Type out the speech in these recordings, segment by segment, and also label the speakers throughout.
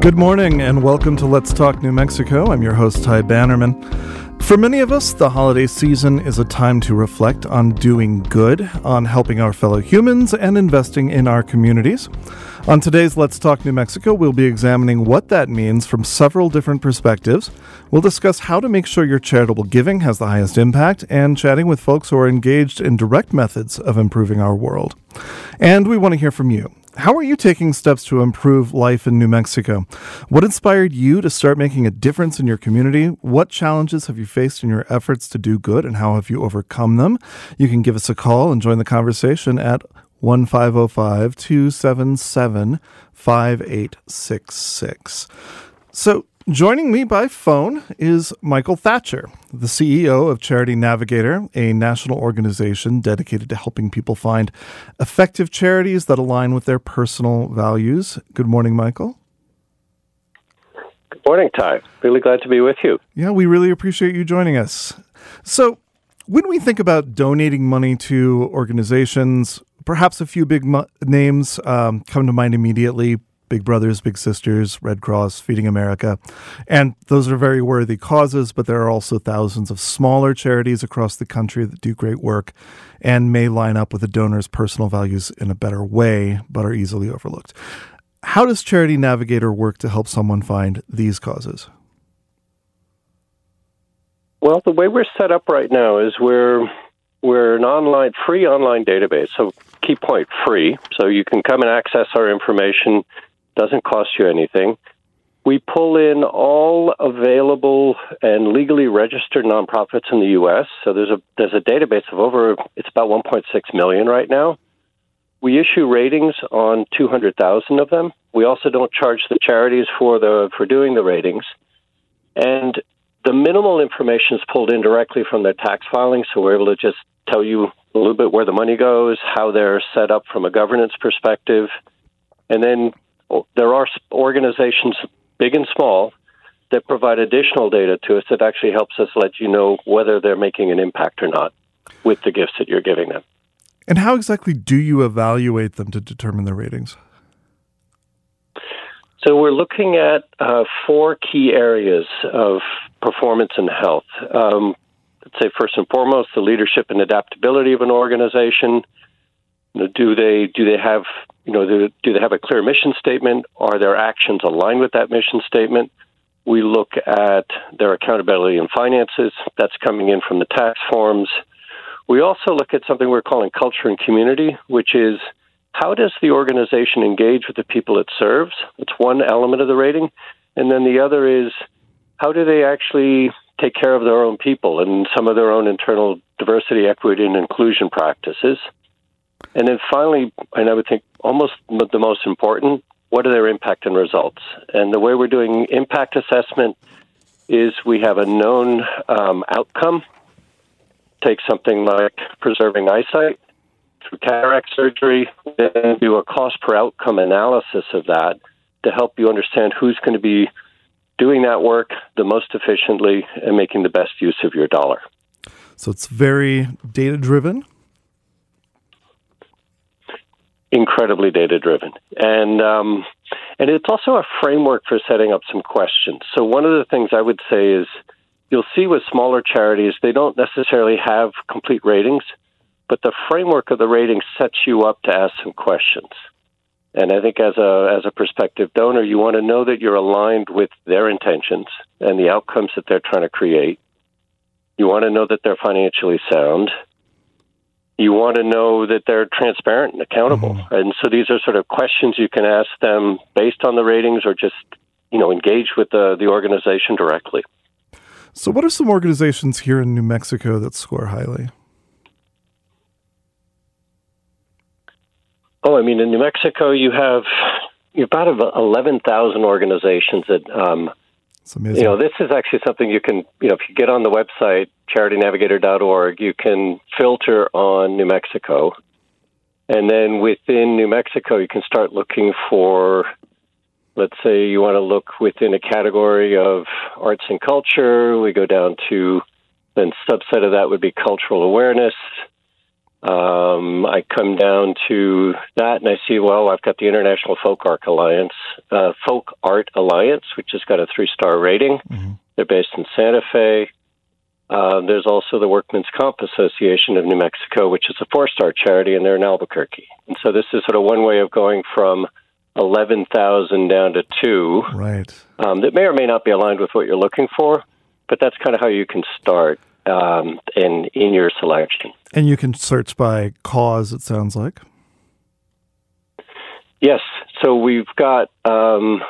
Speaker 1: Good morning and welcome to Let's Talk New Mexico. I'm your host, Ty Bannerman. For many of us, the holiday season is a time to reflect on doing good, on helping our fellow humans, and investing in our communities. On today's Let's Talk New Mexico, we'll be examining what that means from several different perspectives. We'll discuss how to make sure your charitable giving has the highest impact and chatting with folks who are engaged in direct methods of improving our world. And we want to hear from you. How are you taking steps to improve life in New Mexico? What inspired you to start making a difference in your community? What challenges have you faced in your efforts to do good and how have you overcome them? You can give us a call and join the conversation at 1505 277 5866. So, Joining me by phone is Michael Thatcher, the CEO of Charity Navigator, a national organization dedicated to helping people find effective charities that align with their personal values. Good morning, Michael.
Speaker 2: Good morning, Ty. Really glad to be with you.
Speaker 1: Yeah, we really appreciate you joining us. So, when we think about donating money to organizations, perhaps a few big mo- names um, come to mind immediately Big Brothers, Big Sisters, Red Cross, Feeding America. And those are very worthy causes, but there are also thousands of smaller charities across the country that do great work and may line up with a donor's personal values in a better way, but are easily overlooked. How does Charity Navigator work to help someone find these causes?
Speaker 2: Well, the way we're set up right now is we're we're an online free online database. So key point free. So you can come and access our information doesn't cost you anything. We pull in all available and legally registered nonprofits in the U.S. So there's a there's a database of over it's about 1.6 million right now. We issue ratings on 200,000 of them. We also don't charge the charities for the for doing the ratings, and the minimal information is pulled in directly from their tax filing. So we're able to just tell you a little bit where the money goes, how they're set up from a governance perspective, and then there are organizations, big and small, that provide additional data to us that actually helps us let you know whether they're making an impact or not with the gifts that you're giving them.
Speaker 1: And how exactly do you evaluate them to determine their ratings?
Speaker 2: So we're looking at uh, four key areas of performance and health. Um, let's say first and foremost, the leadership and adaptability of an organization. Do they do they have you know, do, do they have a clear mission statement? Are their actions aligned with that mission statement? We look at their accountability and finances. That's coming in from the tax forms. We also look at something we're calling culture and community, which is how does the organization engage with the people it serves? That's one element of the rating. And then the other is how do they actually take care of their own people and some of their own internal diversity, equity, and inclusion practices? And then finally, and I would think almost the most important, what are their impact and results? And the way we're doing impact assessment is we have a known um, outcome. Take something like preserving eyesight through cataract surgery, then do a cost per outcome analysis of that to help you understand who's going to be doing that work the most efficiently and making the best use of your dollar.
Speaker 1: So it's very data driven
Speaker 2: incredibly data driven, and um, and it's also a framework for setting up some questions. So one of the things I would say is you'll see with smaller charities they don't necessarily have complete ratings, but the framework of the rating sets you up to ask some questions. And I think as a as a prospective donor, you want to know that you're aligned with their intentions and the outcomes that they're trying to create. You want to know that they're financially sound you want to know that they're transparent and accountable. Mm-hmm. And so these are sort of questions you can ask them based on the ratings or just, you know, engage with the, the organization directly.
Speaker 1: So, what are some organizations here in New Mexico that score highly?
Speaker 2: Oh, I mean, in New Mexico, you have you have about eleven thousand organizations that um, you know, this is actually something you can, you know, if you get on the website, charitynavigator.org, you can filter on New Mexico. And then within New Mexico, you can start looking for, let's say you want to look within a category of arts and culture. We go down to, then subset of that would be cultural awareness. Um, I come down to that and I see, well, I've got the International Folk Art Alliance, uh, Folk Art Alliance, which has got a three star rating. Mm-hmm. They're based in Santa Fe. Uh, there's also the Workmen's Comp Association of New Mexico, which is a four star charity, and they're in Albuquerque. And so this is sort of one way of going from 11,000 down to two.
Speaker 1: Right.
Speaker 2: Um, that may or may not be aligned with what you're looking for, but that's kind of how you can start um, in, in your selection.
Speaker 1: And you can search by cause, it sounds like.
Speaker 2: Yes. So we've got um,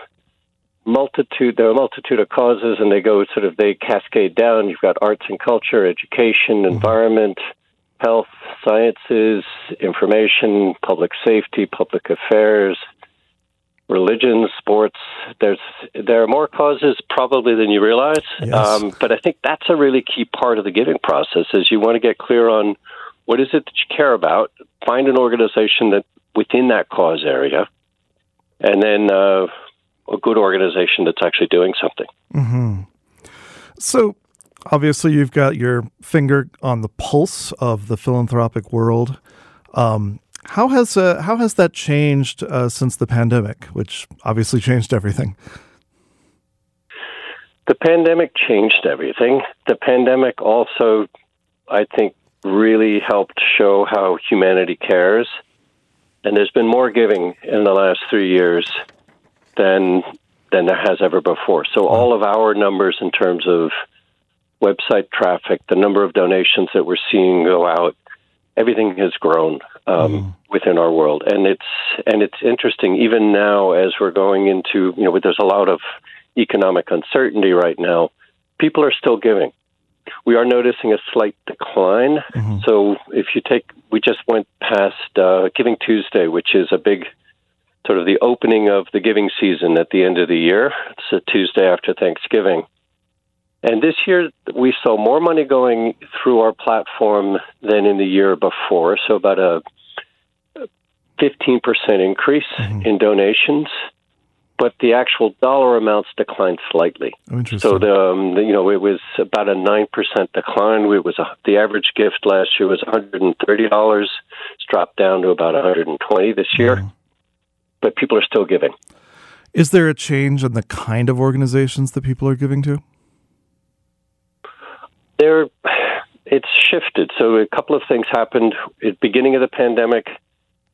Speaker 2: multitude there are a multitude of causes and they go sort of they cascade down you've got arts and culture education mm-hmm. environment health sciences information public safety public affairs religion sports there's there are more causes probably than you realize yes. um, but i think that's a really key part of the giving process is you want to get clear on what is it that you care about find an organization that within that cause area and then uh, a good organization that's actually doing something.
Speaker 1: Mm-hmm. So, obviously, you've got your finger on the pulse of the philanthropic world. Um, how has uh, how has that changed uh, since the pandemic, which obviously changed everything?
Speaker 2: The pandemic changed everything. The pandemic also, I think, really helped show how humanity cares. And there's been more giving in the last three years than than there has ever before. So all of our numbers in terms of website traffic, the number of donations that we're seeing go out, everything has grown um, mm. within our world, and it's and it's interesting even now as we're going into you know there's a lot of economic uncertainty right now. People are still giving. We are noticing a slight decline. Mm-hmm. So if you take, we just went past uh, Giving Tuesday, which is a big sort of the opening of the giving season at the end of the year. It's a Tuesday after Thanksgiving. And this year, we saw more money going through our platform than in the year before. So, about a 15% increase mm-hmm. in donations, but the actual dollar amounts declined slightly.
Speaker 1: Oh,
Speaker 2: so, the, um, the, you know, it was about a 9% decline. It was a, the average gift last year was $130. It's dropped down to about 120 this year. Mm-hmm but people are still giving.
Speaker 1: Is there a change in the kind of organizations that people are giving to?
Speaker 2: There, it's shifted. So a couple of things happened at the beginning of the pandemic.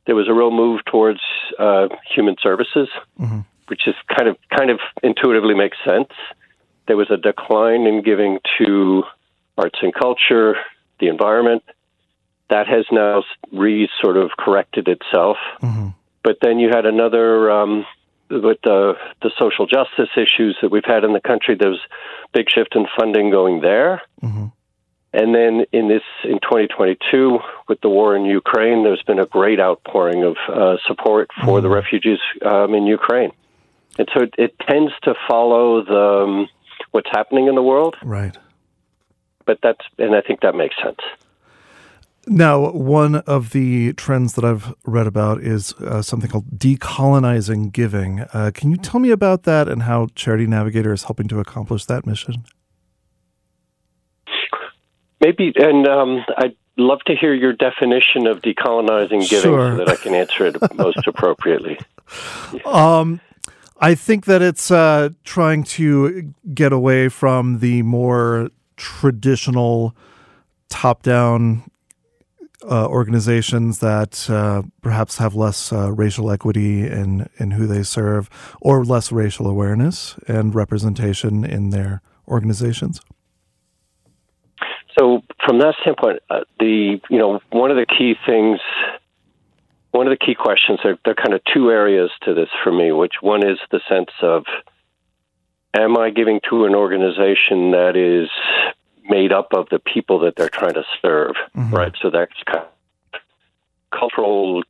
Speaker 2: There was a real move towards uh, human services, mm-hmm. which is kind of kind of intuitively makes sense. There was a decline in giving to arts and culture, the environment. That has now re sort of corrected itself. Mm-hmm. But then you had another um, with the the social justice issues that we've had in the country. There's big shift in funding going there. Mm-hmm. And then in this in 2022, with the war in Ukraine, there's been a great outpouring of uh, support for mm-hmm. the refugees um, in Ukraine, and so it, it tends to follow the um, what's happening in the world.
Speaker 1: Right.
Speaker 2: But that's and I think that makes sense.
Speaker 1: Now, one of the trends that I've read about is uh, something called decolonizing giving. Uh, can you tell me about that and how Charity Navigator is helping to accomplish that mission?
Speaker 2: Maybe, and um, I'd love to hear your definition of decolonizing giving sure. so that I can answer it most appropriately.
Speaker 1: Um, I think that it's uh, trying to get away from the more traditional top down uh, organizations that uh, perhaps have less uh, racial equity in, in who they serve or less racial awareness and representation in their organizations?
Speaker 2: So, from that standpoint, uh, the you know one of the key things, one of the key questions, there, there are kind of two areas to this for me. Which one is the sense of, am I giving to an organization that is made up of the people that they're trying to serve, mm-hmm. right? So that's kind of cultural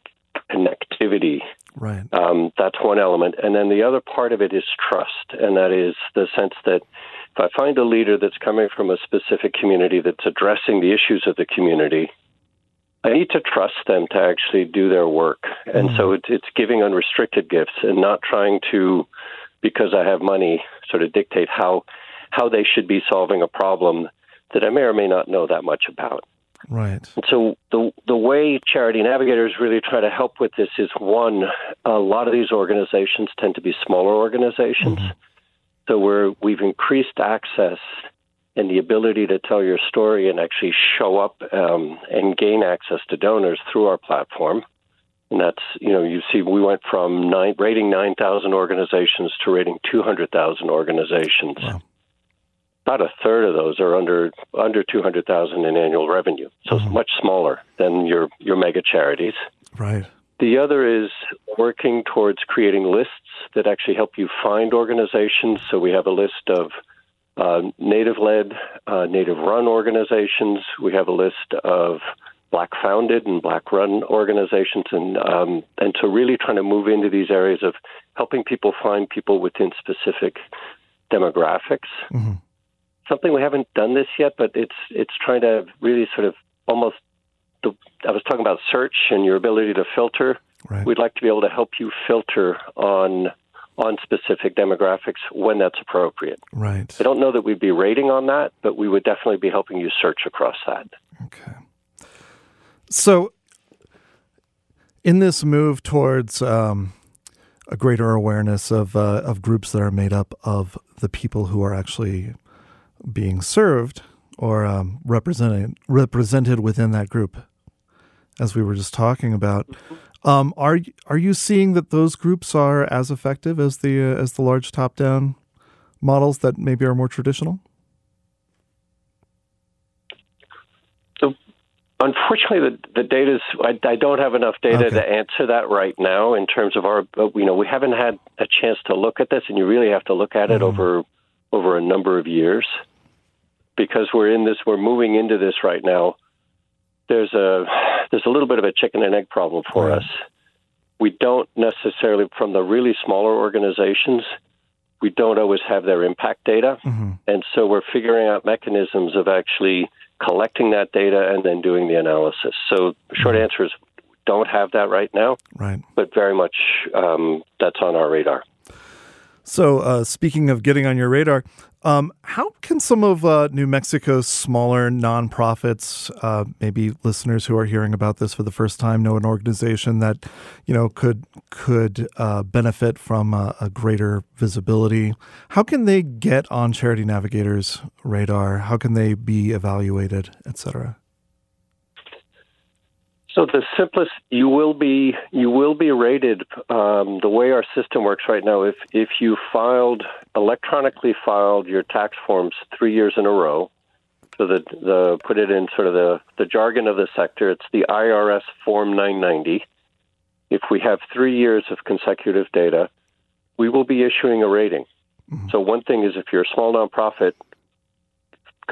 Speaker 2: connectivity.
Speaker 1: Right.
Speaker 2: Um, that's one element. And then the other part of it is trust. And that is the sense that if I find a leader that's coming from a specific community that's addressing the issues of the community, I need to trust them to actually do their work. And mm-hmm. so it's, it's giving unrestricted gifts and not trying to, because I have money, sort of dictate how how they should be solving a problem that I may or may not know that much about.
Speaker 1: Right.
Speaker 2: And so the the way Charity Navigators really try to help with this is one, a lot of these organizations tend to be smaller organizations. Mm-hmm. So we're we've increased access and the ability to tell your story and actually show up um, and gain access to donors through our platform. And that's, you know, you see, we went from nine, rating 9,000 organizations to rating 200,000 organizations. Wow. About a third of those are under under 200,000 in annual revenue, so mm-hmm. it's much smaller than your your mega charities.
Speaker 1: Right.
Speaker 2: The other is working towards creating lists that actually help you find organizations. So we have a list of uh, native led, uh, native run organizations. We have a list of black founded and black run organizations and um, and to really trying to move into these areas of helping people find people within specific demographics. Mm-hmm. Something we haven't done this yet, but it's it's trying to really sort of almost. The, I was talking about search and your ability to filter. Right. We'd like to be able to help you filter on on specific demographics when that's appropriate.
Speaker 1: Right.
Speaker 2: I don't know that we'd be rating on that, but we would definitely be helping you search across that.
Speaker 1: Okay. So, in this move towards um, a greater awareness of uh, of groups that are made up of the people who are actually being served or um, represented represented within that group, as we were just talking about. Um, are are you seeing that those groups are as effective as the uh, as the large top down models that maybe are more traditional?
Speaker 2: Unfortunately, the, the data is, I, I, don't have enough data okay. to answer that right now in terms of our, you know, we haven't had a chance to look at this, and you really have to look at it mm-hmm. over over a number of years because we're in this, we're moving into this right now. There's a there's a little bit of a chicken and egg problem for right. us. We don't necessarily, from the really smaller organizations, we don't always have their impact data, mm-hmm. and so we're figuring out mechanisms of actually collecting that data and then doing the analysis. So short mm-hmm. answer is don't have that right now,
Speaker 1: right?
Speaker 2: But very much um, that's on our radar.
Speaker 1: So, uh, speaking of getting on your radar, um, how can some of uh, New Mexico's smaller nonprofits, uh, maybe listeners who are hearing about this for the first time, know an organization that you know could could uh, benefit from a, a, greater visibility? How can they get on Charity Navigator's radar? How can they be evaluated, et cetera?
Speaker 2: So the simplest you will be you will be rated um, the way our system works right now. If if you filed electronically filed your tax forms three years in a row, so the the put it in sort of the the jargon of the sector, it's the IRS Form 990. If we have three years of consecutive data, we will be issuing a rating. Mm-hmm. So one thing is if you're a small nonprofit,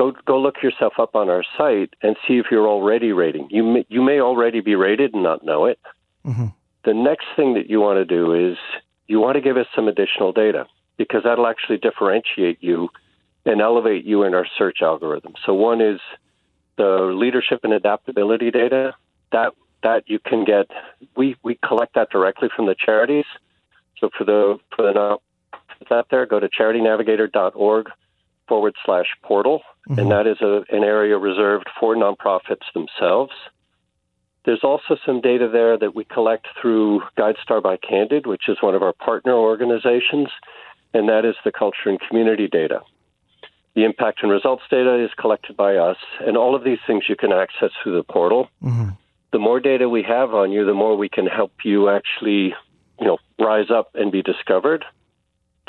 Speaker 2: go go look yourself up on our site and see if you're already rating. You may, you may already be rated and not know it. Mm-hmm. The next thing that you want to do is you want to give us some additional data because that'll actually differentiate you and elevate you in our search algorithm. So one is the leadership and adaptability data that that you can get. We we collect that directly from the charities. So for the for the out there, go to charitynavigator.org forward slash portal, mm-hmm. and that is a, an area reserved for nonprofits themselves. There's also some data there that we collect through GuideStar by Candid, which is one of our partner organizations, and that is the culture and community data. The impact and results data is collected by us, and all of these things you can access through the portal. Mm-hmm. The more data we have on you, the more we can help you actually, you know, rise up and be discovered.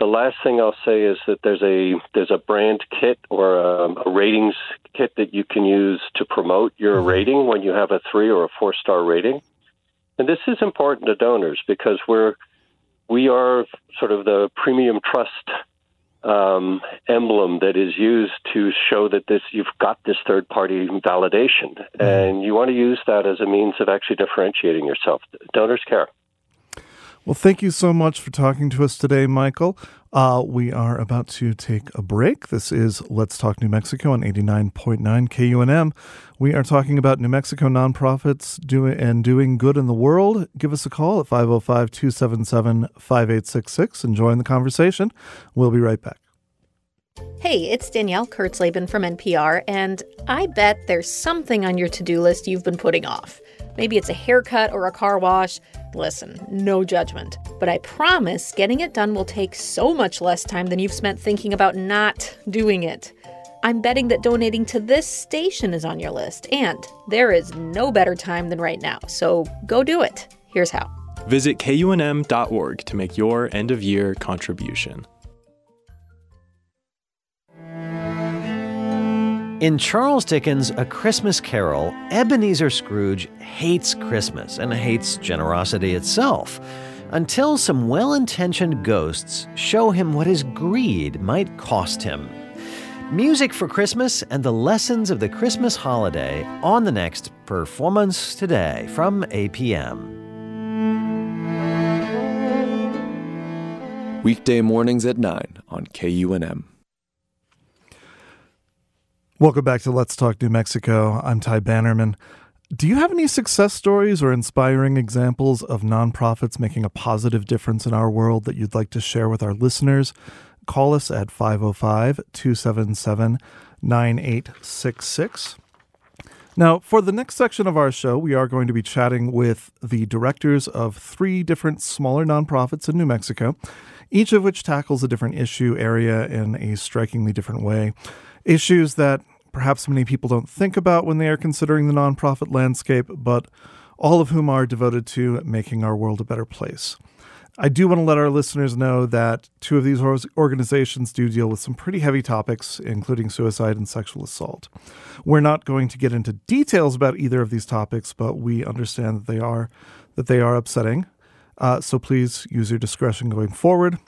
Speaker 2: The last thing I'll say is that there's a there's a brand kit or a, a ratings kit that you can use to promote your mm-hmm. rating when you have a three or a four star rating. And this is important to donors because we're we are sort of the premium trust um, emblem that is used to show that this you've got this third party validation, mm-hmm. and you want to use that as a means of actually differentiating yourself. Donors care.
Speaker 1: Well, thank you so much for talking to us today, Michael. Uh, we are about to take a break. This is Let's Talk New Mexico on 89.9 KUNM. We are talking about New Mexico nonprofits doing and doing good in the world. Give us a call at 505 277 5866 and join the conversation. We'll be right back.
Speaker 3: Hey, it's Danielle Kurtzleben from NPR, and I bet there's something on your to do list you've been putting off. Maybe it's a haircut or a car wash. Listen, no judgment. But I promise getting it done will take so much less time than you've spent thinking about not doing it. I'm betting that donating to this station is on your list, and there is no better time than right now, so go do it. Here's how.
Speaker 4: Visit kunm.org to make your end of year contribution.
Speaker 5: In Charles Dickens' A Christmas Carol, Ebenezer Scrooge hates Christmas and hates generosity itself until some well intentioned ghosts show him what his greed might cost him. Music for Christmas and the lessons of the Christmas holiday on the next Performance Today from APM.
Speaker 6: Weekday mornings at 9 on KUNM.
Speaker 1: Welcome back to Let's Talk New Mexico. I'm Ty Bannerman. Do you have any success stories or inspiring examples of nonprofits making a positive difference in our world that you'd like to share with our listeners? Call us at 505 277 9866. Now, for the next section of our show, we are going to be chatting with the directors of three different smaller nonprofits in New Mexico, each of which tackles a different issue area in a strikingly different way. Issues that perhaps many people don't think about when they are considering the nonprofit landscape, but all of whom are devoted to making our world a better place. I do want to let our listeners know that two of these organizations do deal with some pretty heavy topics, including suicide and sexual assault. We're not going to get into details about either of these topics, but we understand that they are that they are upsetting. Uh, so please use your discretion going forward.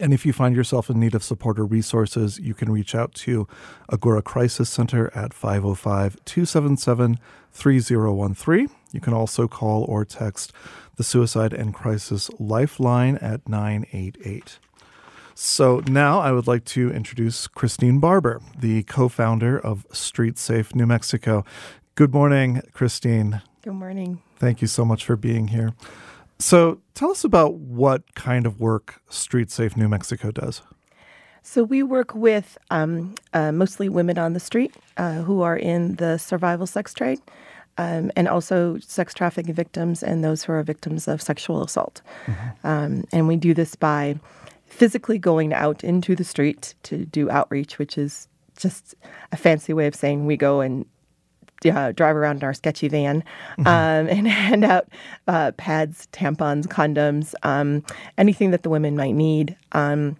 Speaker 1: And if you find yourself in need of support or resources, you can reach out to Agora Crisis Center at 505 277 3013. You can also call or text the Suicide and Crisis Lifeline at 988. So now I would like to introduce Christine Barber, the co founder of Street Safe New Mexico. Good morning, Christine.
Speaker 7: Good morning.
Speaker 1: Thank you so much for being here. So, tell us about what kind of work Street Safe New Mexico does.
Speaker 7: So, we work with um, uh, mostly women on the street uh, who are in the survival sex trade. Um, and also sex trafficking victims and those who are victims of sexual assault. Mm-hmm. Um, and we do this by physically going out into the street to do outreach, which is just a fancy way of saying we go and uh, drive around in our sketchy van mm-hmm. um, and hand out uh, pads, tampons, condoms, um, anything that the women might need. Um,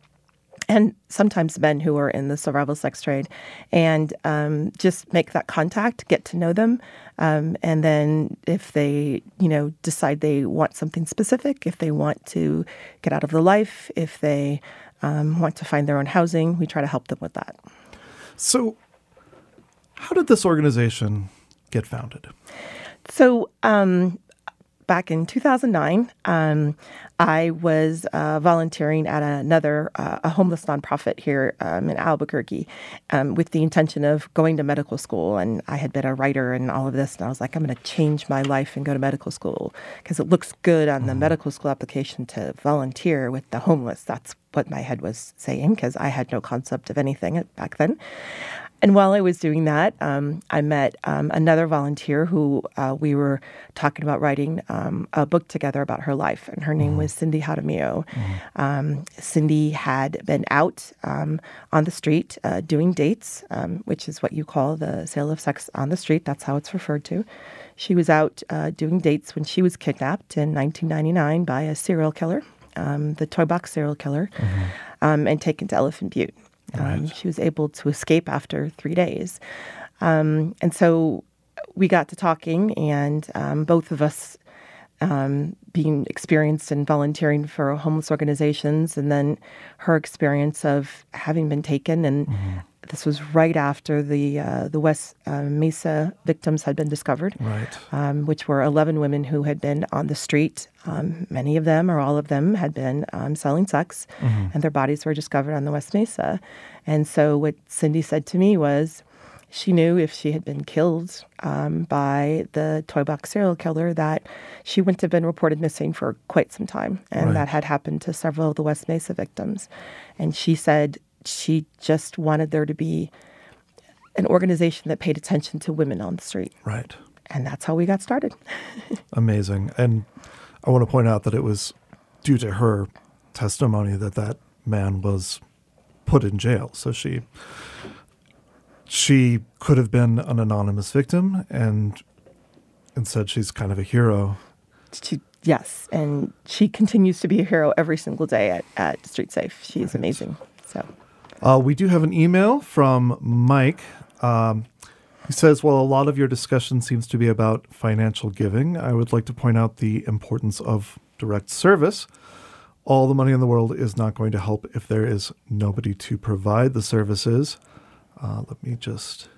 Speaker 7: and sometimes men who are in the survival sex trade, and um, just make that contact, get to know them, um, and then if they, you know, decide they want something specific, if they want to get out of the life, if they um, want to find their own housing, we try to help them with that.
Speaker 1: So, how did this organization get founded?
Speaker 7: So, um, back in 2009, um, I was uh, volunteering at another uh, a homeless nonprofit here um, in Albuquerque um, with the intention of going to medical school. And I had been a writer and all of this, and I was like, I'm going to change my life and go to medical school because it looks good on the mm-hmm. medical school application to volunteer with the homeless. That's what my head was saying because I had no concept of anything back then. And while I was doing that, um, I met um, another volunteer who uh, we were talking about writing um, a book together about her life, and her name mm-hmm. was Cindy Jaramillo. Mm-hmm. Cindy had been out um, on the street uh, doing dates, um, which is what you call the sale of sex on the street. That's how it's referred to. She was out uh, doing dates when she was kidnapped in 1999 by a serial killer, um, the toy box serial killer, mm-hmm. and taken to Elephant Butte. Um, right. She was able to escape after three days. Um, and so we got to talking, and um, both of us um, being experienced in volunteering for homeless organizations, and then her experience of having been taken and mm-hmm. This was right after the uh, the West uh, Mesa victims had been discovered,
Speaker 1: right?
Speaker 7: Um, which were 11 women who had been on the street. Um, many of them, or all of them, had been um, selling sex, mm-hmm. and their bodies were discovered on the West Mesa. And so, what Cindy said to me was, she knew if she had been killed um, by the toy box serial killer that she wouldn't have been reported missing for quite some time, and right. that had happened to several of the West Mesa victims. And she said she just wanted there to be an organization that paid attention to women on the street.
Speaker 1: Right.
Speaker 7: And that's how we got started.
Speaker 1: Amazing. And I want to point out that it was due to her testimony that that man was put in jail. So she she could have been an anonymous victim and instead she's kind of a hero.
Speaker 7: She, yes, and she continues to be a hero every single day at, at Street Safe. She's right. amazing. So
Speaker 1: uh, we do have an email from Mike. Um, he says, Well, a lot of your discussion seems to be about financial giving. I would like to point out the importance of direct service. All the money in the world is not going to help if there is nobody to provide the services. Uh, let me just.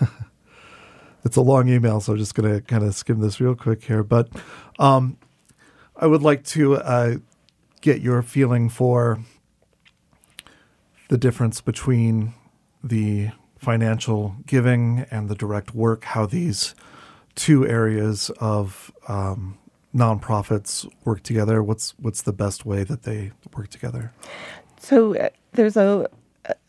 Speaker 1: it's a long email, so I'm just going to kind of skim this real quick here. But um, I would like to uh, get your feeling for the difference between the financial giving and the direct work, how these two areas of um, nonprofits work together. What's what's the best way that they work together?
Speaker 7: So uh, there's a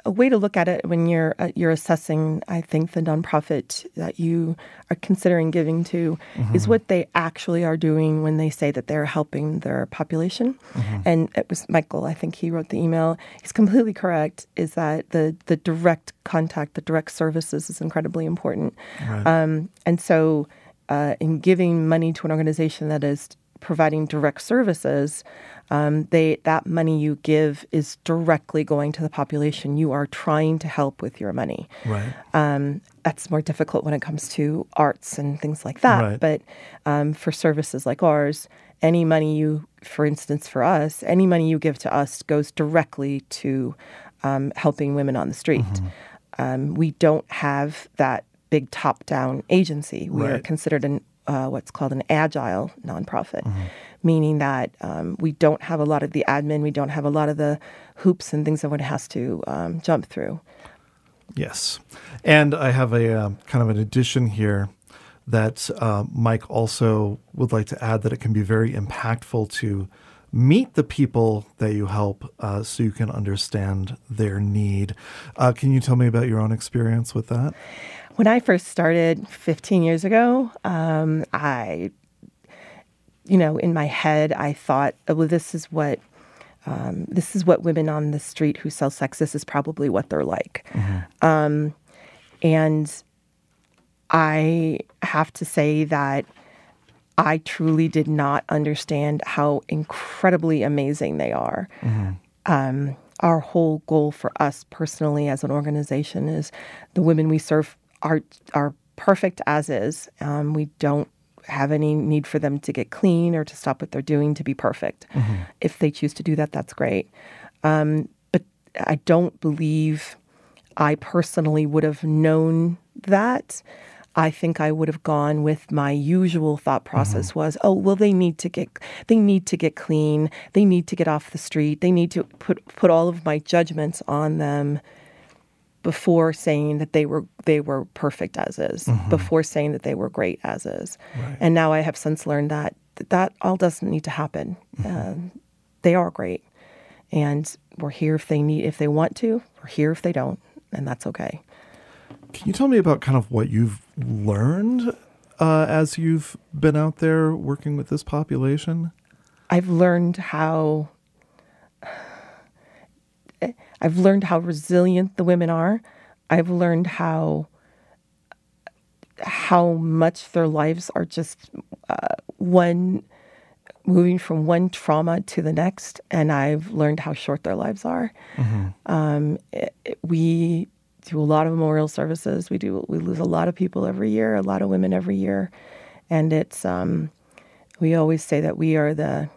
Speaker 7: a way to look at it when you're uh, you're assessing, I think, the nonprofit that you are considering giving to mm-hmm. is what they actually are doing when they say that they're helping their population. Mm-hmm. And it was Michael, I think he wrote the email. He's completely correct. Is that the the direct contact, the direct services is incredibly important. Right. Um, and so, uh, in giving money to an organization that is providing direct services, um, they that money you give is directly going to the population you are trying to help with your money.
Speaker 1: Right.
Speaker 7: Um, that's more difficult when it comes to arts and things like that. Right. But um, for services like ours, any money you, for instance, for us, any money you give to us goes directly to um, helping women on the street. Mm-hmm. Um, we don't have that big top-down agency. We right. are considered an uh, what's called an agile nonprofit, mm-hmm. Meaning that um, we don't have a lot of the admin, we don't have a lot of the hoops and things that one has to um, jump through.
Speaker 1: Yes. And I have a uh, kind of an addition here that uh, Mike also would like to add that it can be very impactful to meet the people that you help uh, so you can understand their need. Uh, can you tell me about your own experience with that?
Speaker 7: When I first started 15 years ago, um, I, you know, in my head, I thought, oh, well, this is what. Um, this is what women on the street who sell sex. This is probably what they're like, mm-hmm. um, and I have to say that I truly did not understand how incredibly amazing they are. Mm-hmm. Um, our whole goal for us personally as an organization is the women we serve are are perfect as is. Um, we don't have any need for them to get clean or to stop what they're doing to be perfect. Mm-hmm. If they choose to do that, that's great. Um, but I don't believe I personally would have known that. I think I would have gone with my usual thought process mm-hmm. was, oh, well, they need to get they need to get clean. They need to get off the street. They need to put put all of my judgments on them before saying that they were they were perfect as is, mm-hmm. before saying that they were great as is. Right. And now I have since learned that that all doesn't need to happen. Mm-hmm. Uh, they are great, and we're here if they need if they want to. We're here if they don't, and that's okay.
Speaker 1: Can you tell me about kind of what you've learned uh, as you've been out there working with this population?
Speaker 7: I've learned how I've learned how resilient the women are. I've learned how how much their lives are just uh, one moving from one trauma to the next, and I've learned how short their lives are. Mm-hmm. Um, it, it, we do a lot of memorial services. We do we lose a lot of people every year, a lot of women every year, and it's um, we always say that we are the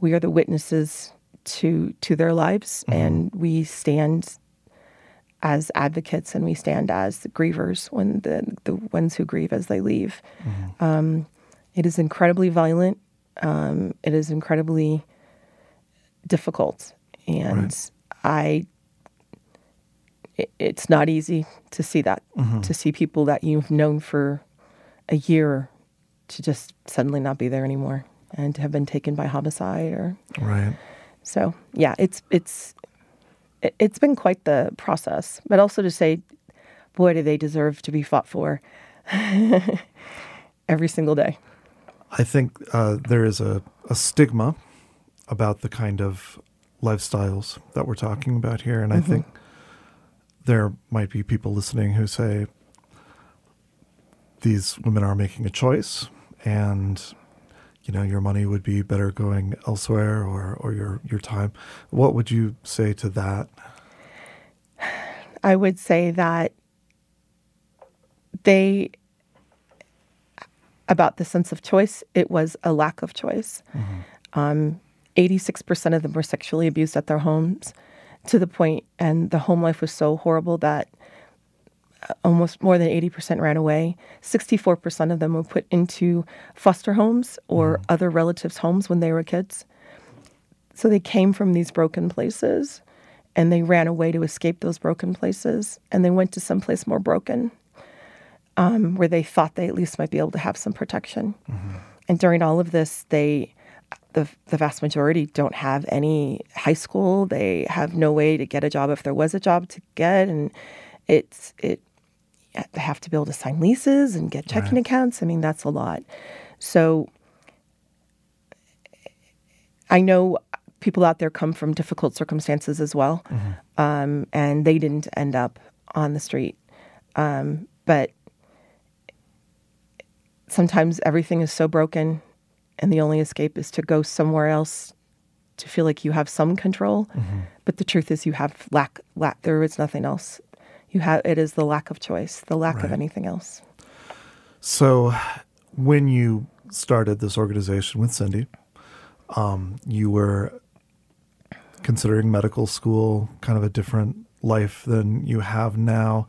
Speaker 7: we are the witnesses to to their lives, mm-hmm. and we stand as advocates and we stand as the grievers when the the ones who grieve as they leave. Mm-hmm. Um, it is incredibly violent. Um, it is incredibly difficult, and right. I. It, it's not easy to see that mm-hmm. to see people that you've known for a year to just suddenly not be there anymore and to have been taken by homicide or
Speaker 1: right
Speaker 7: so yeah, it's it's it, it's been quite the process. But also to say, boy, do they deserve to be fought for every single day.
Speaker 1: I think uh, there is a, a stigma about the kind of lifestyles that we're talking about here. And I think there might be people listening who say these women are making a choice and you know your money would be better going elsewhere or, or your, your time. What would you say to that?
Speaker 7: I would say that they, about the sense of choice, it was a lack of choice. Um, 86% of them were sexually abused at their homes to the point, and the home life was so horrible that almost more than 80% ran away. 64% of them were put into foster homes or other relatives' homes when they were kids. So they came from these broken places and they ran away to escape those broken places and they went to someplace more broken um, where they thought they at least might be able to have some protection. And during all of this, they, the, the vast majority don't have any high school. They have no way to get a job if there was a job to get. And it's, it, have to be able to sign leases and get checking accounts. I mean, that's a lot. So I know people out there come from difficult circumstances as well, um, and they didn't end up on the street. Um, but sometimes everything is so broken, and the only escape is to go somewhere else to feel like you have some control. But the truth is, you have lack. lack there is nothing else. You have it is the lack of choice, the lack of anything else.
Speaker 1: So, when you started this organization with Cindy, um, you were considering medical school, kind of a different life than you have now.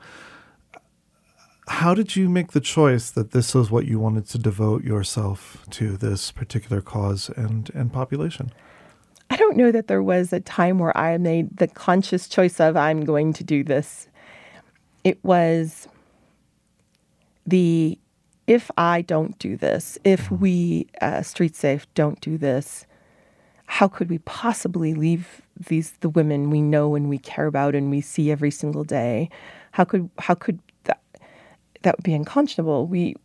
Speaker 1: How did you make the choice that this is what you wanted to devote yourself to this particular cause and, and population?
Speaker 7: I don't know that there was a time where I made the conscious choice of I'm going to do this. It was the if I don't do this, if we, uh, Street Safe, don't do this, how could we possibly leave these the women we know and we care about and we see every single day? How could how could that that would be unconscionable? We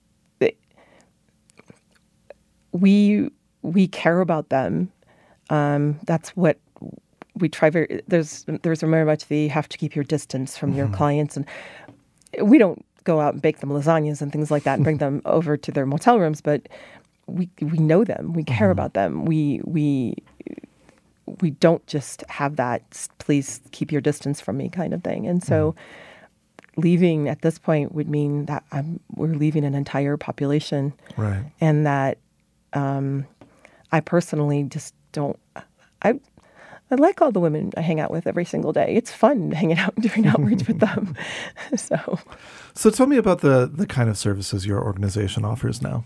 Speaker 7: we we care about them um, that's what we try very there's there's very much the have to keep your distance from your mm-hmm. clients. And we don't go out and bake them lasagnas and things like that and bring them over to their motel rooms but we we know them. We care mm-hmm. about them. We we we don't just have that please keep your distance from me kind of thing. And so mm-hmm. leaving at this point would mean that I'm, we're leaving an entire population
Speaker 1: Right.
Speaker 7: and that um, I personally just don't. I I like all the women I hang out with every single day. It's fun hanging out and doing outreach with them. So,
Speaker 1: So, tell me about the, the kind of services your organization offers now.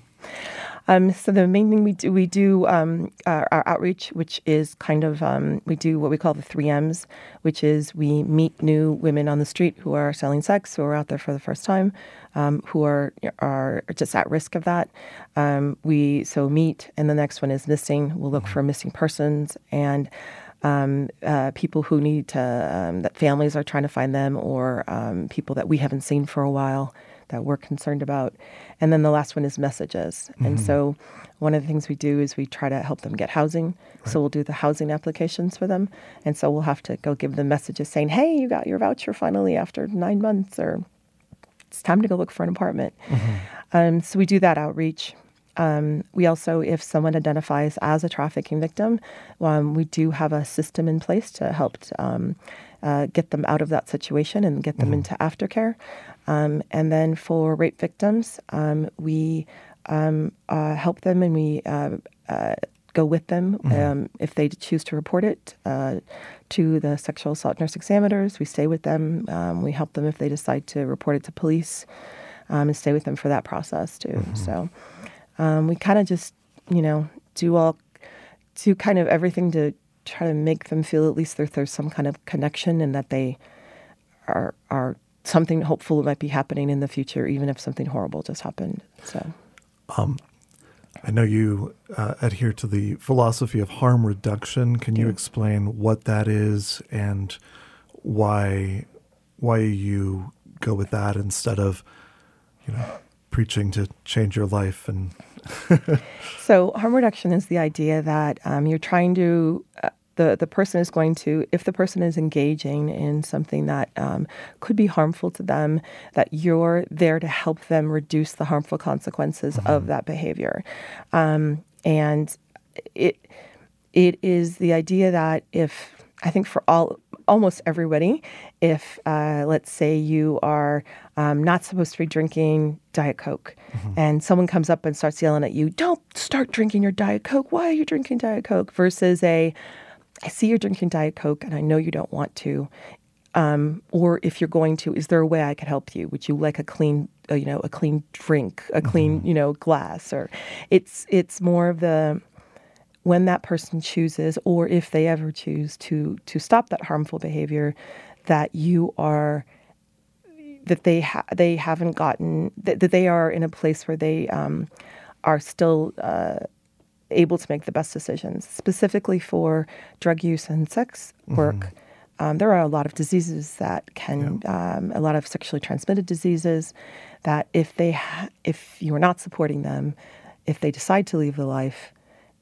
Speaker 7: um, so the main thing we do we do um, our, our outreach, which is kind of um, we do what we call the three M's, which is we meet new women on the street who are selling sex, who are out there for the first time, um, who are are just at risk of that. Um, we so meet, and the next one is missing. We'll look for missing persons and. Um, uh, people who need to, um, that families are trying to find them, or um, people that we haven't seen for a while that we're concerned about. And then the last one is messages. And so one of the things we do is we try to help them get housing. So we'll do the housing applications for them. And so we'll have to go give them messages saying, hey, you got your voucher finally after nine months, or it's time to go look for an apartment. Um, so we do that outreach. Um, we also, if someone identifies as a trafficking victim, um, we do have a system in place to help um, uh, get them out of that situation and get them into aftercare. Um, and then for rape victims, um, we um, uh, help them and we uh, uh, go with them um, if they choose to report it uh, to the sexual assault nurse examiners. We stay with them. Um, we help them if they decide to report it to police um, and stay with them for that process too. So um, we kind of just, you know, do all, do kind of everything to try to make them feel at least that there's some kind of connection and that they are are something hopeful might be happening in the future, even if something horrible just happened. So.
Speaker 1: I know you uh, adhere to the philosophy of harm reduction. Can you explain what that is and why why you go with that instead of you know preaching to change your life and
Speaker 7: so harm reduction is the idea that um, you're trying to uh, the the person is going to if the person is engaging in something that um, could be harmful to them that you're there to help them reduce the harmful consequences mm-hmm. of that behavior um, and it it is the idea that if I think for all almost everybody, if uh, let's say you are um, not supposed to be drinking Diet Coke, mm-hmm. and someone comes up and starts yelling at you, "Don't start drinking your Diet Coke! Why are you drinking Diet Coke?" Versus a, I see you're drinking Diet Coke, and I know you don't want to." Um, or if you're going to, is there a way I could help you? Would you like a clean, uh, you know, a clean drink, a clean, mm-hmm. you know, glass? Or it's it's more of the when that person chooses or if they ever choose to to stop that harmful behavior that you are that they ha- they haven't gotten that, that they are in a place where they um, are still uh, able to make the best decisions specifically for drug use and sex work mm-hmm. um, there are a lot of diseases that can yeah. um, a lot of sexually transmitted diseases that if they ha- if you are not supporting them if they decide to leave the life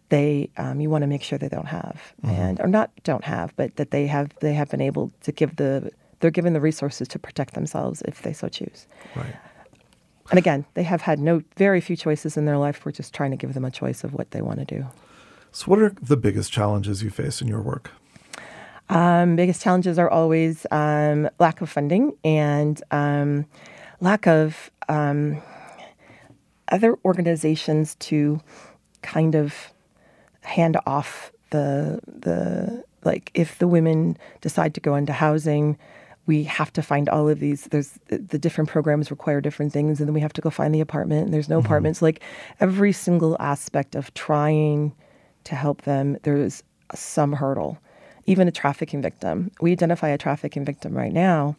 Speaker 7: they um, you want to make sure they don't have. Mm-hmm. and or not don't have but that they have they have been able to give the they're given the resources to protect themselves if they so choose.
Speaker 1: Right.
Speaker 7: And again they have had no very few choices in their life. We're just trying to give them a choice of what they want to do.
Speaker 1: So what are the biggest challenges you face in your work?
Speaker 7: Um, biggest challenges are always um, lack of funding and um, lack of um, other organizations to kind of hand off the the like if the women decide to go into housing we have to find all of these there's the different programs require different things and then we have to go find the apartment and there's no mm-hmm. apartments. Like every single aspect of trying to help them there's some hurdle. Even a trafficking victim. We identify a trafficking victim right now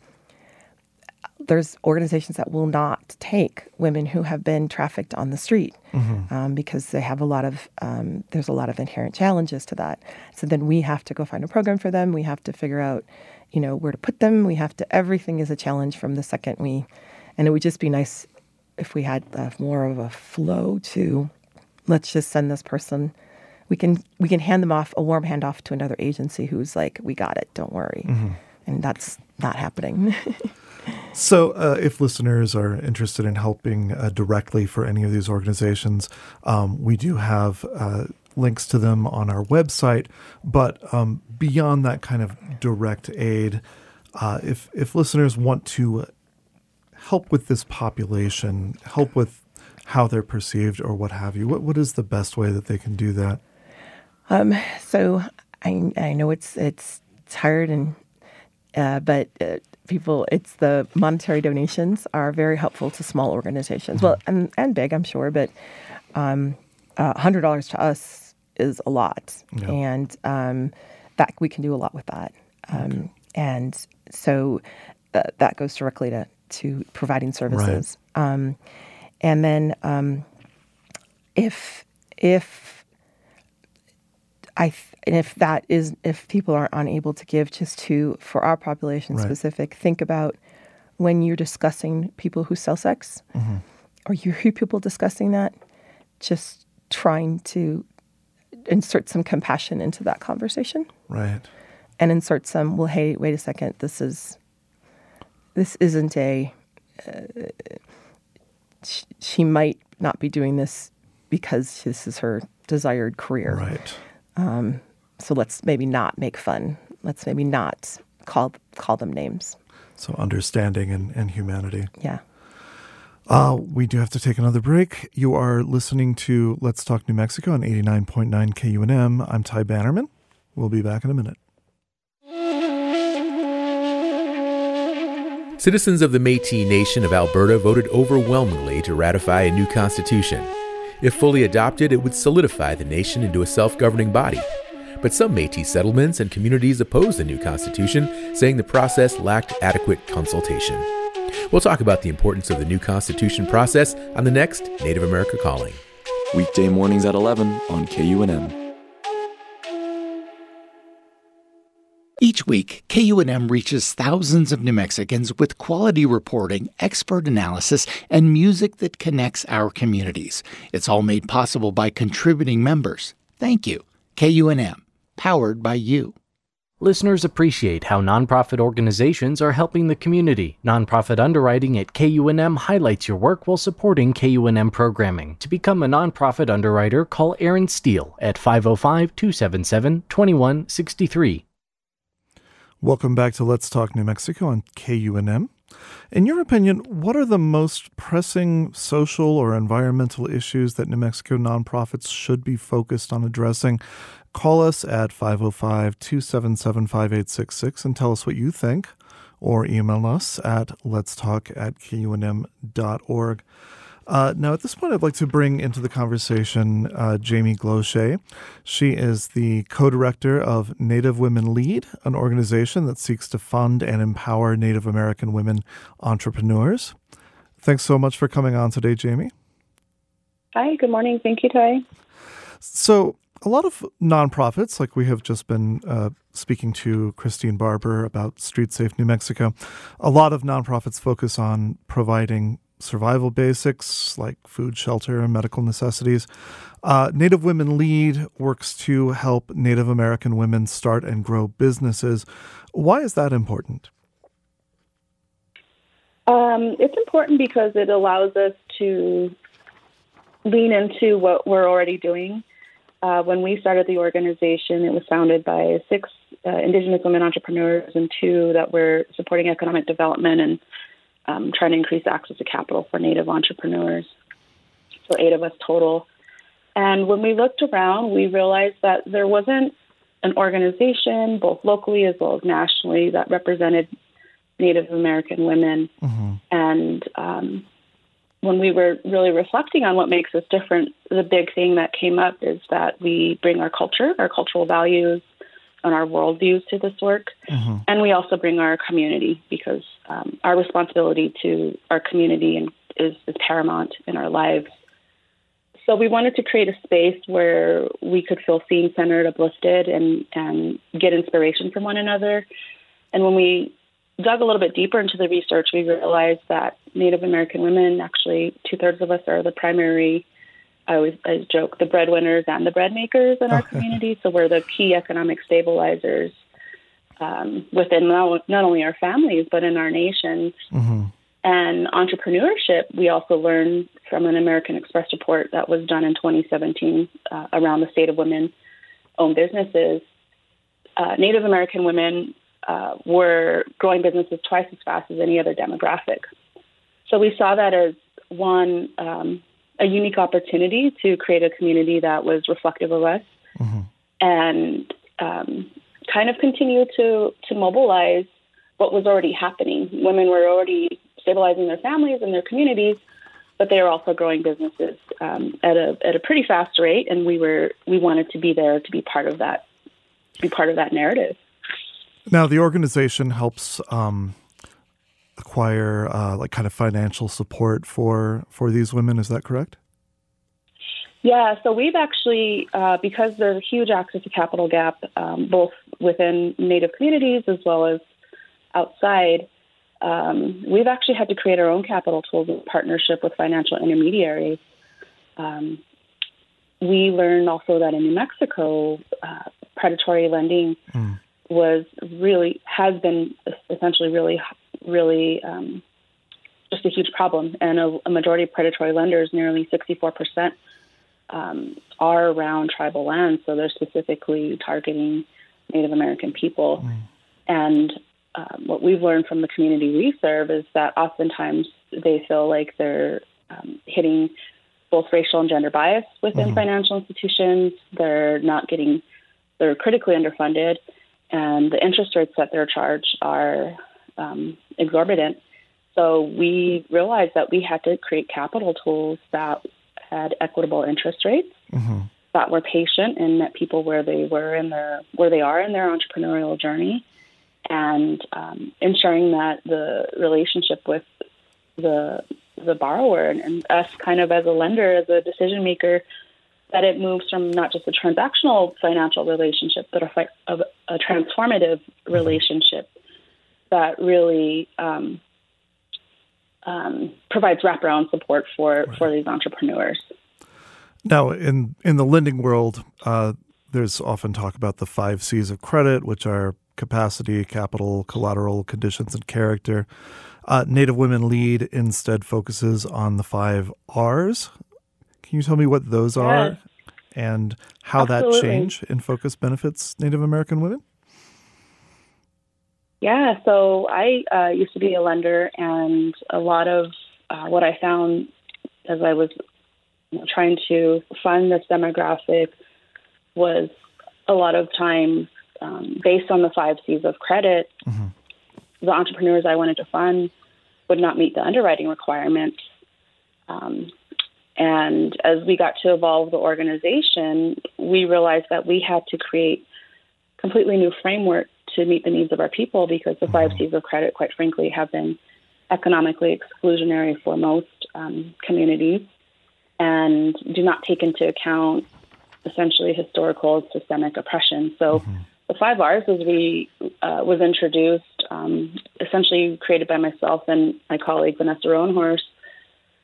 Speaker 7: there's organizations that will not take women who have been trafficked on the street mm-hmm. um, because they have a lot of um, there's a lot of inherent challenges to that. So then we have to go find a program for them. We have to figure out, you know, where to put them. We have to everything is a challenge from the second we, and it would just be nice if we had uh, more of a flow to, let's just send this person. We can we can hand them off a warm handoff to another agency who's like, we got it, don't worry, mm-hmm. And that's not happening.
Speaker 1: So, uh, if listeners are interested in helping uh, directly for any of these organizations, um, we do have uh, links to them on our website. But um, beyond that kind of direct aid, uh, if if listeners want to help with this population, help with how they're perceived or what have you, what what is the best way that they can do that?
Speaker 7: Um, so I I know it's it's it's hard and uh, but uh, people, it's the monetary donations are very helpful to small organizations. Mm-hmm. Well, and, and big, I'm sure, but um, uh, $100 to us is a lot. And um, that we can do a lot with that. Um, okay. And so uh, that goes directly to, to providing services. Right. Um, and then um, if, if I, and if that is if people are unable to give just to for our population right. specific think about when you're discussing people who sell sex. Mm-hmm. or you hear people discussing that? Just trying to insert some compassion into that conversation.
Speaker 1: Right.
Speaker 7: And insert some well hey wait a second. This is this isn't a uh, she, she might not be doing this because this is her desired career.
Speaker 1: Right.
Speaker 7: Um, so let's maybe not make fun. Let's maybe not call call them names.
Speaker 1: So understanding and, and humanity.
Speaker 7: Yeah.
Speaker 1: Uh, we do have to take another break. You are listening to Let's Talk New Mexico on 89.9 KUNM. I'm Ty Bannerman. We'll be back in a minute.
Speaker 8: Citizens of the Metis Nation of Alberta voted overwhelmingly to ratify a new constitution. If fully adopted, it would solidify the nation into a self governing body but some Metis settlements and communities opposed the new constitution, saying the process lacked adequate consultation. We'll talk about the importance of the new constitution process on the next Native America Calling.
Speaker 6: Weekday mornings at 11 on KUNM.
Speaker 9: Each Each week, KUNM reaches thousands of New Mexicans with quality reporting, expert analysis, and music that connects our communities. It's all made possible by contributing members. Thank you. KUNM, powered by you.
Speaker 10: Listeners appreciate how nonprofit organizations are helping the community. Nonprofit underwriting at KUNM highlights your work while supporting KUNM programming. To become a nonprofit underwriter, call Aaron Steele at 505 277 2163.
Speaker 1: Welcome back to Let's Talk New Mexico on KUNM. In your opinion, what are the most pressing social or environmental issues that New Mexico nonprofits should be focused on addressing? Call us at 505 277 5866 and tell us what you think, or email us at letstalk at kunm.org. Uh, now, at this point, I'd like to bring into the conversation uh, Jamie Gloshay. She is the co director of Native Women Lead, an organization that seeks to fund and empower Native American women entrepreneurs. Thanks so much for coming on today, Jamie.
Speaker 11: Hi, good morning. Thank you, Ty.
Speaker 1: So, a lot of nonprofits, like we have just been uh, speaking to Christine Barber about Street Safe New Mexico, a lot of nonprofits focus on providing survival basics like food, shelter, and medical necessities. Uh, Native Women Lead works to help Native American women start and grow businesses. Why is that important?
Speaker 11: Um, it's important because it allows us to lean into what we're already doing. Uh, when we started the organization, it was founded by six uh, Indigenous women entrepreneurs and two that were supporting economic development and um, trying to increase access to capital for Native entrepreneurs. So, eight of us total. And when we looked around, we realized that there wasn't an organization, both locally as well as nationally, that represented Native American women. Mm-hmm. And um, when we were really reflecting on what makes us different, the big thing that came up is that we bring our culture, our cultural values, and our worldviews to this work. Mm-hmm. And we also bring our community because um, our responsibility to our community and is, is paramount in our lives. So we wanted to create a space where we could feel seen, centered, uplifted, and and get inspiration from one another. And when we dug a little bit deeper into the research, we realized that Native American women, actually two thirds of us, are the primary I always I joke the breadwinners and the bread makers in our community. So we're the key economic stabilizers um, within not, not, only our families but in our nations. Mm-hmm. And entrepreneurship, we also learned from an American Express report that was done in 2017 uh, around the state of women-owned businesses. Uh, Native American women uh, were growing businesses twice as fast as any other demographic. So we saw that as one um, a unique opportunity to create a community that was reflective of us mm-hmm. and um, kind of continue to, to mobilize what was already happening. Women were already stabilizing their families and their communities, but they were also growing businesses um, at a at a pretty fast rate, and we were we wanted to be there to be part of that, be part of that narrative.
Speaker 1: Now, the organization helps um, acquire uh, like kind of financial support for for these women. Is that correct?
Speaker 11: Yeah, so we've actually, uh, because there's a huge access to capital gap, um, both within Native communities as well as outside, um, we've actually had to create our own capital tools in partnership with financial intermediaries. Um, we learned also that in New Mexico, uh, predatory lending mm. was really, has been essentially really really um, just a huge problem. And a, a, majority of predatory lenders, nearly 64%, um, are around tribal lands. So they're specifically targeting Native American people. Mm. And um, what we've learned from the community we serve is that oftentimes they feel like they're um, hitting both racial and gender bias within mm financial institutions. They're not getting, they're critically underfunded, and the interest rates that they're charged are um, exorbitant. So we realized that we had to create capital tools that had equitable interest rates, mm-hmm. that were patient and met people where they were in their where they are in their entrepreneurial journey, and um, ensuring that the relationship with the the borrower and, and us kind of as a lender, as a decision maker, that it moves from not just a transactional financial relationship, but a, a, a a transformative relationship that really um, um, provides wraparound support for right. for these entrepreneurs.
Speaker 1: Now, in in the lending world, uh, there's often talk about the five C's of credit, which are capacity, capital, collateral, conditions, and character. Uh, Native Women Lead instead focuses on the five R's. Can you tell me what those yes. are and how Absolutely. that change in focus benefits Native American women?
Speaker 11: Yeah, so I uh, used to be a lender, and a lot of uh, what I found as I was you know, trying to fund this demographic was a lot of times um, based on the five C's of credit, mm-hmm. the entrepreneurs I wanted to fund would not meet the underwriting requirements. Um, and as we got to evolve the organization, we realized that we had to create completely new framework to meet the needs of our people because the five. C's of credit, quite frankly, have been economically exclusionary for most um, communities and do not take into account essentially historical systemic oppression. So mm-hmm. the five R's was we uh, was introduced, um, essentially created by myself and my colleague Vanessa Roanhorse.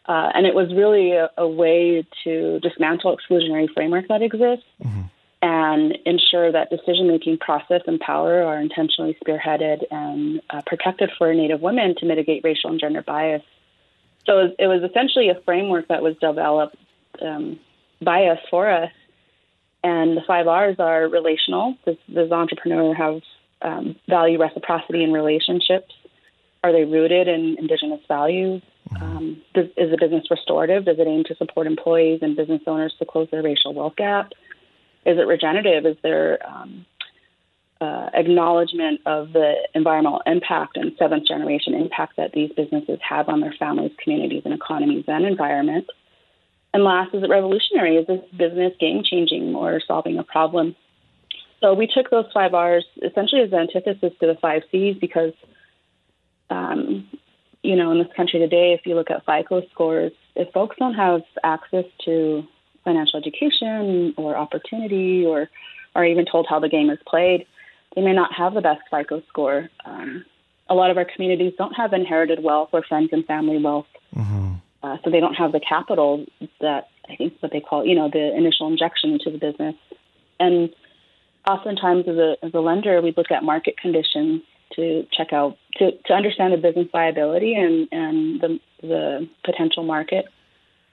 Speaker 11: Uh, and it was really a, a, way to dismantle exclusionary framework that exists mm-hmm. And ensure that decision making process and power are intentionally spearheaded and uh, protected for Native women to mitigate racial and gender bias. So it was, it was essentially a framework that was developed um, by us for us and the five R's are relational. Does, does the entrepreneur have um, value reciprocity in relationships? Are they rooted in Indigenous values? Mm-hmm. Um, does, is the business restorative? Does it aim to support employees and business owners to close their racial wealth gap? Is it regenerative? Is there um, uh, acknowledgement of the environmental impact and seventh generation impact that these businesses have on their families, communities, and economies and environment? And last, is it revolutionary? Is this business game changing or solving a problem? So we took those five R's essentially as the antithesis to the five C's because, um, you know, in this country today, if you look at FICO scores, if folks don't have access to financial education or opportunity or are even told how the game is played, they may not have the best FICO score. Um, a lot of our communities don't have inherited wealth or friends and family wealth. Mm-hmm. Uh, so they don't have the capital that I think what they call, you know, the initial injection into the business. And oftentimes, as a as a lender, we look at market conditions to check out to, to understand the business viability and and the the potential market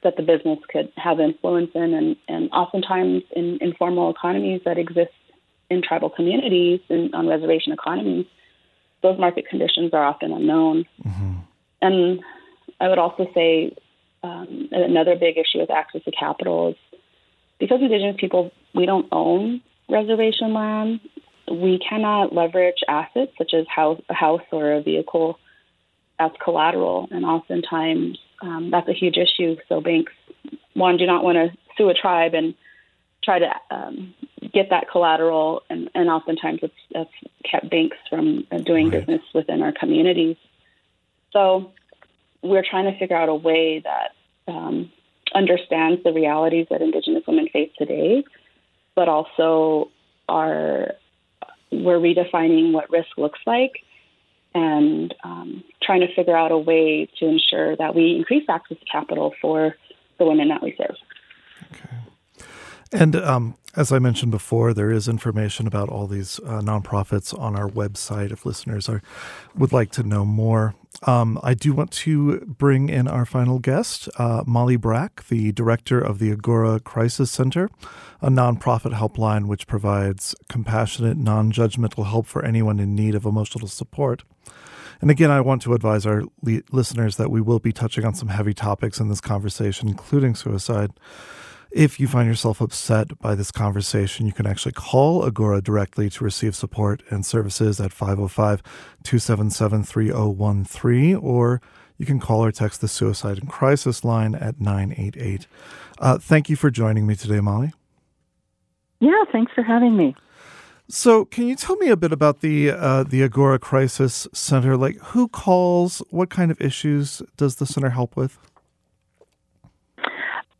Speaker 11: that the business could have influence in, and and oftentimes in informal economies that exist in tribal communities and on reservation economies, those market conditions are often unknown. Mm-hmm. And I would also say um, another big issue with access to capital is because Indigenous people, we don't own reservation land, we cannot leverage assets such as house, a house or a vehicle as collateral. And oftentimes um, that's a huge issue. So banks, one, do not want to sue a tribe and try to um, get that collateral. And, and oftentimes it's, that's kept banks from doing right. business within our communities. So we're trying to figure out a way that um, understands the realities that Indigenous women face today, but also are we're redefining what risk looks like and um, trying to figure out a way to ensure that we increase access to capital for the women that we serve.
Speaker 1: And um, as I mentioned before, there is information about all these uh, nonprofits on our website if listeners are would like to know more. Um, I do want to bring in our final guest, uh, Molly Brack, the director of the Agora Crisis Center, a nonprofit helpline which provides compassionate, non judgmental help for anyone in need of emotional support. And again, I want to advise our listeners that we will be touching on some heavy topics in this conversation, including suicide. If you find yourself upset by this conversation, you can actually call Agora directly to receive support and services at 505 277 3013, or you can call or text the Suicide and Crisis line at 988. Uh, thank you for joining me today, Molly.
Speaker 12: Yeah, thanks for having me.
Speaker 1: So, can you tell me a bit about the uh, the Agora Crisis Center? Like, who calls? What kind of issues does the center help with?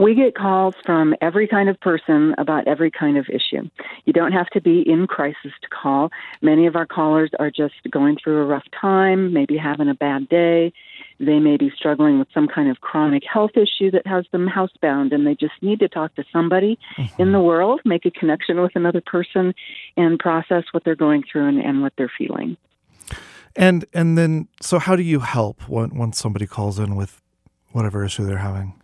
Speaker 12: We get calls from every kind of person about every kind of issue. You don't have to be in crisis to call. Many of our callers are just going through a rough time, maybe having a bad day. They may be struggling with some kind of chronic health issue that has them housebound, and they just need to talk to somebody mm-hmm. in the world, make a connection with another person, and process what they're going through and, and what they're feeling.
Speaker 1: And and then, so how do you help when when somebody calls in with whatever issue they're having?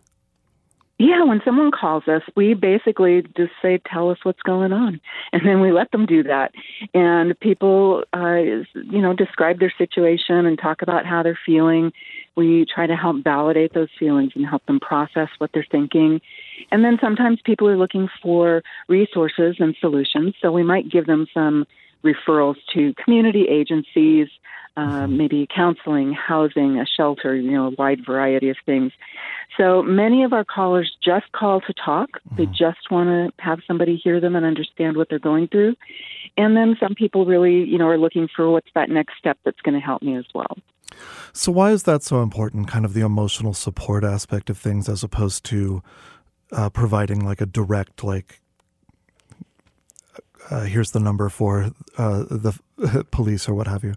Speaker 12: Yeah, when someone calls us, we basically just say, "Tell us what's going on," and then we let them do that. And people, uh, you know, describe their situation and talk about how they're feeling. We try to help validate those feelings and help them process what they're thinking. And then sometimes people are looking for resources and solutions, so we might give them some referrals to community agencies, uh, maybe counseling, housing, a shelter, you know, a wide variety of things. So many of our callers just call to talk. Mm-hmm. They just want to have somebody hear them and understand what they're going through. And then some people really, you know, are looking for what's that next step that's going to help me as well.
Speaker 1: So why is that so important? Kind of the emotional support aspect of things, as opposed to uh, providing like a direct, like, uh, here's the number for uh, the police or what have you.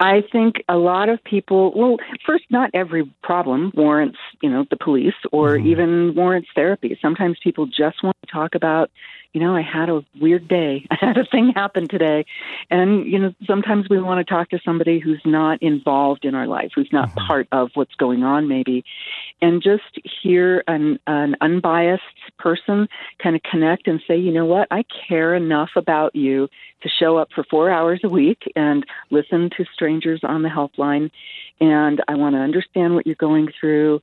Speaker 12: I think a lot of people, well, first, not every problem warrants, you know, the police or mm-hmm. even warrants therapy. Sometimes people just want to talk about you know, I had a weird day. I had a thing happen today. And, you know, sometimes we want to talk to somebody who's not involved in our life, who's not mm-hmm. part of what's going on, maybe, and just hear an, an unbiased person kind of connect and say, you know what, I care enough about you to show up for four hours a week and listen to strangers on the helpline. And I want to understand what you're going through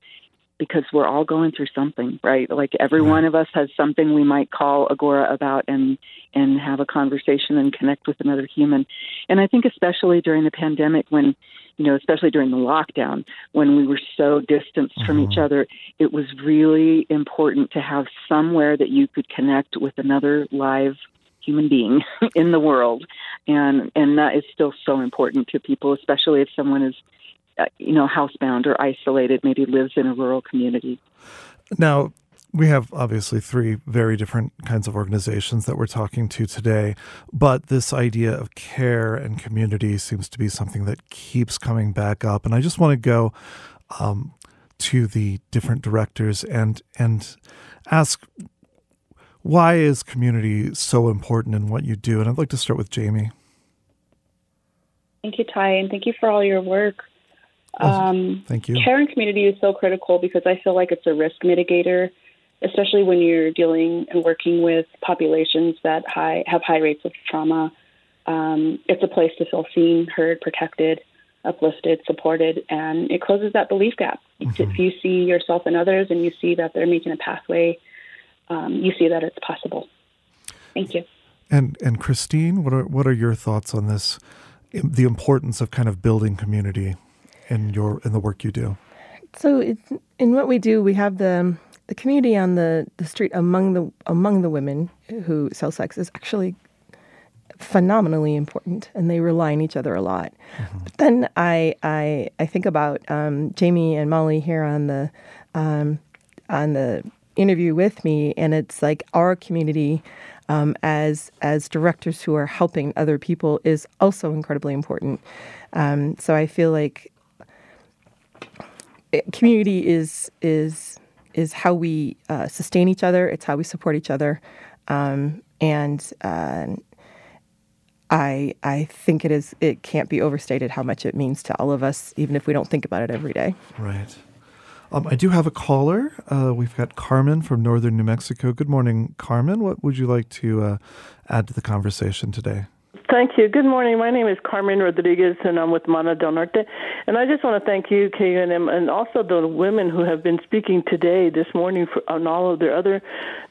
Speaker 12: because we're all going through something, right? Like every one of us has something we might call Agora about and and have a conversation and connect with another human. And I think especially during the pandemic when you know, especially during the lockdown when we were so distanced mm-hmm. from each mm-hmm. other, it was really important to have somewhere that you could connect with another live human being in the world and and that is still so important to people especially if someone is you know, housebound or isolated, maybe lives in a rural community.
Speaker 1: Now, we have obviously three very different kinds of organizations that we're talking to today, but this idea of care and community seems to be something that keeps coming back up. And I just want to go um, to the different directors and and ask why is community so important in what you do? And I'd like to start with Jamie.
Speaker 11: Thank you, Ty, and thank you for all your work. Um,
Speaker 1: Thank you.
Speaker 11: Care and community is so critical because I feel like it's a risk mitigator, especially when you're dealing and working with populations that high have high rates of trauma. Um, it's a place to feel seen, heard, protected, uplifted, supported, and it closes that belief gap. Mm-hmm. If you see yourself and others and you see that they're making a pathway, um, you see that it's possible. Thank you.
Speaker 1: And and Christine, what are what are your thoughts on this? The importance of kind of building community in your in the work you do?
Speaker 7: So in what we do, we have the the community on the, the street among the among the women who sell sex is actually phenomenally important, and they rely on each other a lot. Mm-hmm. But then I I I think about um, Jamie and Molly here on the um, on the interview with me, and it's like our community. Um, as as directors who are helping other people is also incredibly important. Um, so I feel like community is is is how we uh, sustain each other. It's how we support each other, um, and uh, I I think it is it can't be overstated how much it means to all of us, even if we don't think about it every day.
Speaker 1: Right. Um, I do have a caller. Uh, we've got Carmen from northern New Mexico. Good morning, Carmen. What would you like to uh, add to the conversation today?
Speaker 13: Thank you. Good morning. My name is Carmen Rodriguez, and I'm with Mana del Norte. And I just want to thank you, KUNM, and also the women who have been speaking today, this morning, for, on all of their other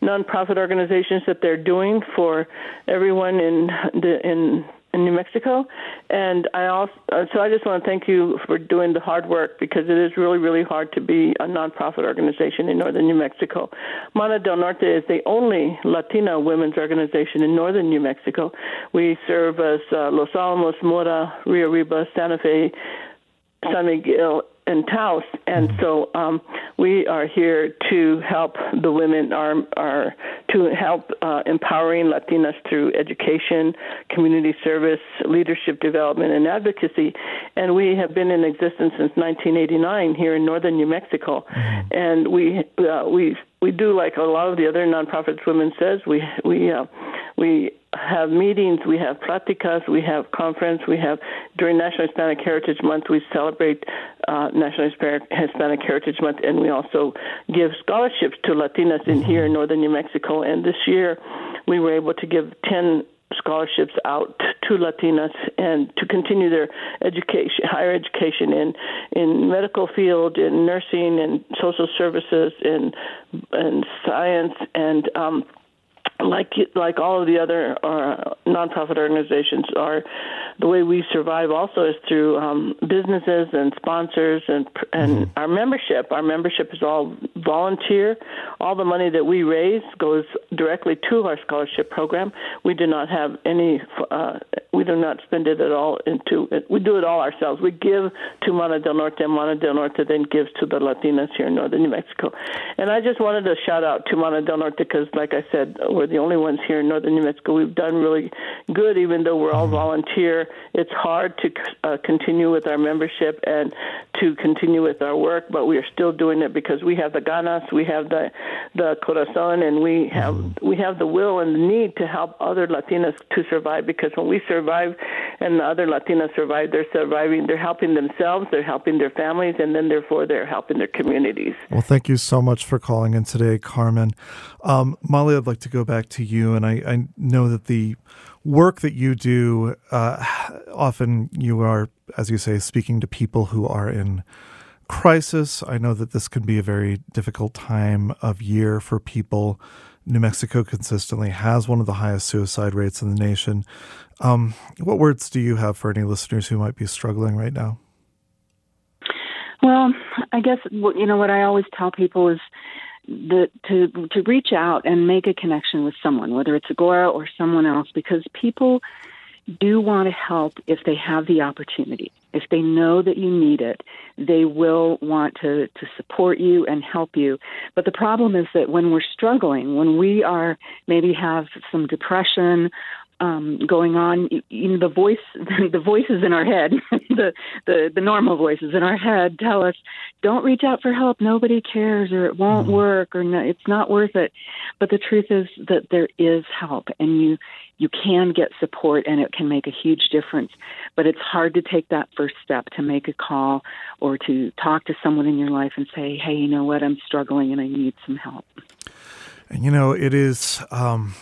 Speaker 13: nonprofit organizations that they're doing for everyone in the in in New Mexico. And I also, uh, so I just want to thank you for doing the hard work because it is really, really hard to be a nonprofit organization in northern New Mexico. Mana del Norte is the only Latina women's organization in northern New Mexico. We serve as uh, Los Alamos, Mora, Rio Arriba, Santa Fe, San Miguel, in Taos, and so um, we are here to help the women are are to help uh, empowering Latinas through education, community service, leadership development, and advocacy. And we have been in existence since 1989 here in northern New Mexico, mm-hmm. and we uh, we we do like a lot of the other nonprofits women says we we uh, we have meetings, we have platicas, we have conference, we have during National Hispanic Heritage Month we celebrate uh, National Hispanic Heritage Month, and we also give scholarships to Latinas in here in northern New Mexico. And this year, we were able to give ten scholarships out to Latinas and to continue their education, higher education in in medical field, in nursing, and social services, and and science, and um, like like all of the other uh, nonprofit organizations, are the way we survive also is through um, businesses and sponsors and and mm-hmm. our membership. Our membership is all volunteer. All the money that we raise goes directly to our scholarship program. We do not have any. Uh, we do not spend it at all into it. We do it all ourselves. We give to Mana del Norte, and Mana del Norte then gives to the Latinas here in northern New Mexico. And I just wanted to shout out to Mana del Norte because, like I said, we're the only ones here in northern New Mexico. We've done really good, even though we're all mm-hmm. volunteer. It's hard to uh, continue with our membership and to continue with our work, but we are still doing it because we have the ganas, we have the the corazon, and we have mm-hmm. we have the will and the need to help other Latinas to survive. Because when we survive, and the other Latinas survive, they're surviving. They're helping themselves, they're helping their families, and then therefore they're helping their communities.
Speaker 1: Well, thank you so much for calling in today, Carmen. Um, Molly, I'd like to go back to you, and I, I know that the work that you do, uh, often you are, as you say, speaking to people who are in crisis. I know that this can be a very difficult time of year for people. New Mexico consistently has one of the highest suicide rates in the nation. Um, what words do you have for any listeners who might be struggling right now?
Speaker 12: Well, I guess you know what I always tell people is the, to to reach out and make a connection with someone, whether it's Agora or someone else, because people do want to help if they have the opportunity. If they know that you need it, they will want to, to support you and help you. But the problem is that when we're struggling, when we are maybe have some depression um, going on. You know, the voice, the voices in our head, the, the the normal voices in our head tell us, "Don't reach out for help. Nobody cares, or it won't mm-hmm. work, or no, it's not worth it." But the truth is that there is help, and you you can get support, and it can make a huge difference. But it's hard to take that first step to make a call or to talk to someone in your life and say, "Hey, you know what? I'm struggling, and I need some help."
Speaker 1: And you know, it is um,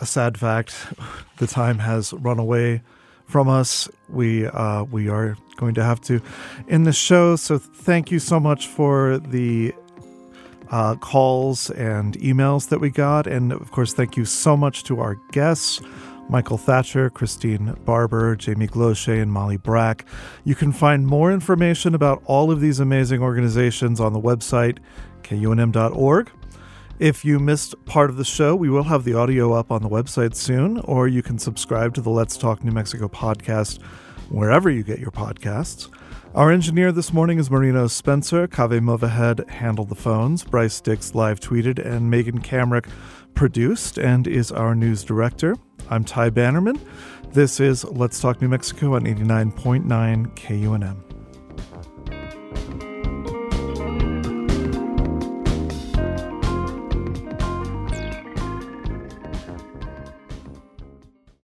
Speaker 1: a sad fact. The time has run away from us. We uh, we are going to have to end the show. So thank you so much for the uh, calls and emails that we got, and of course, thank you so much to our guests. Michael Thatcher, Christine Barber, Jamie Gloshay, and Molly Brack. You can find more information about all of these amazing organizations on the website, kunm.org. If you missed part of the show, we will have the audio up on the website soon, or you can subscribe to the Let's Talk New Mexico podcast wherever you get your podcasts. Our engineer this morning is Marino Spencer. Kaveh Mowahed handled the phones. Bryce Dix live tweeted, and Megan Kamerick produced and is our news director. I'm Ty Bannerman. This is Let's Talk New Mexico on 89.9 KUNM.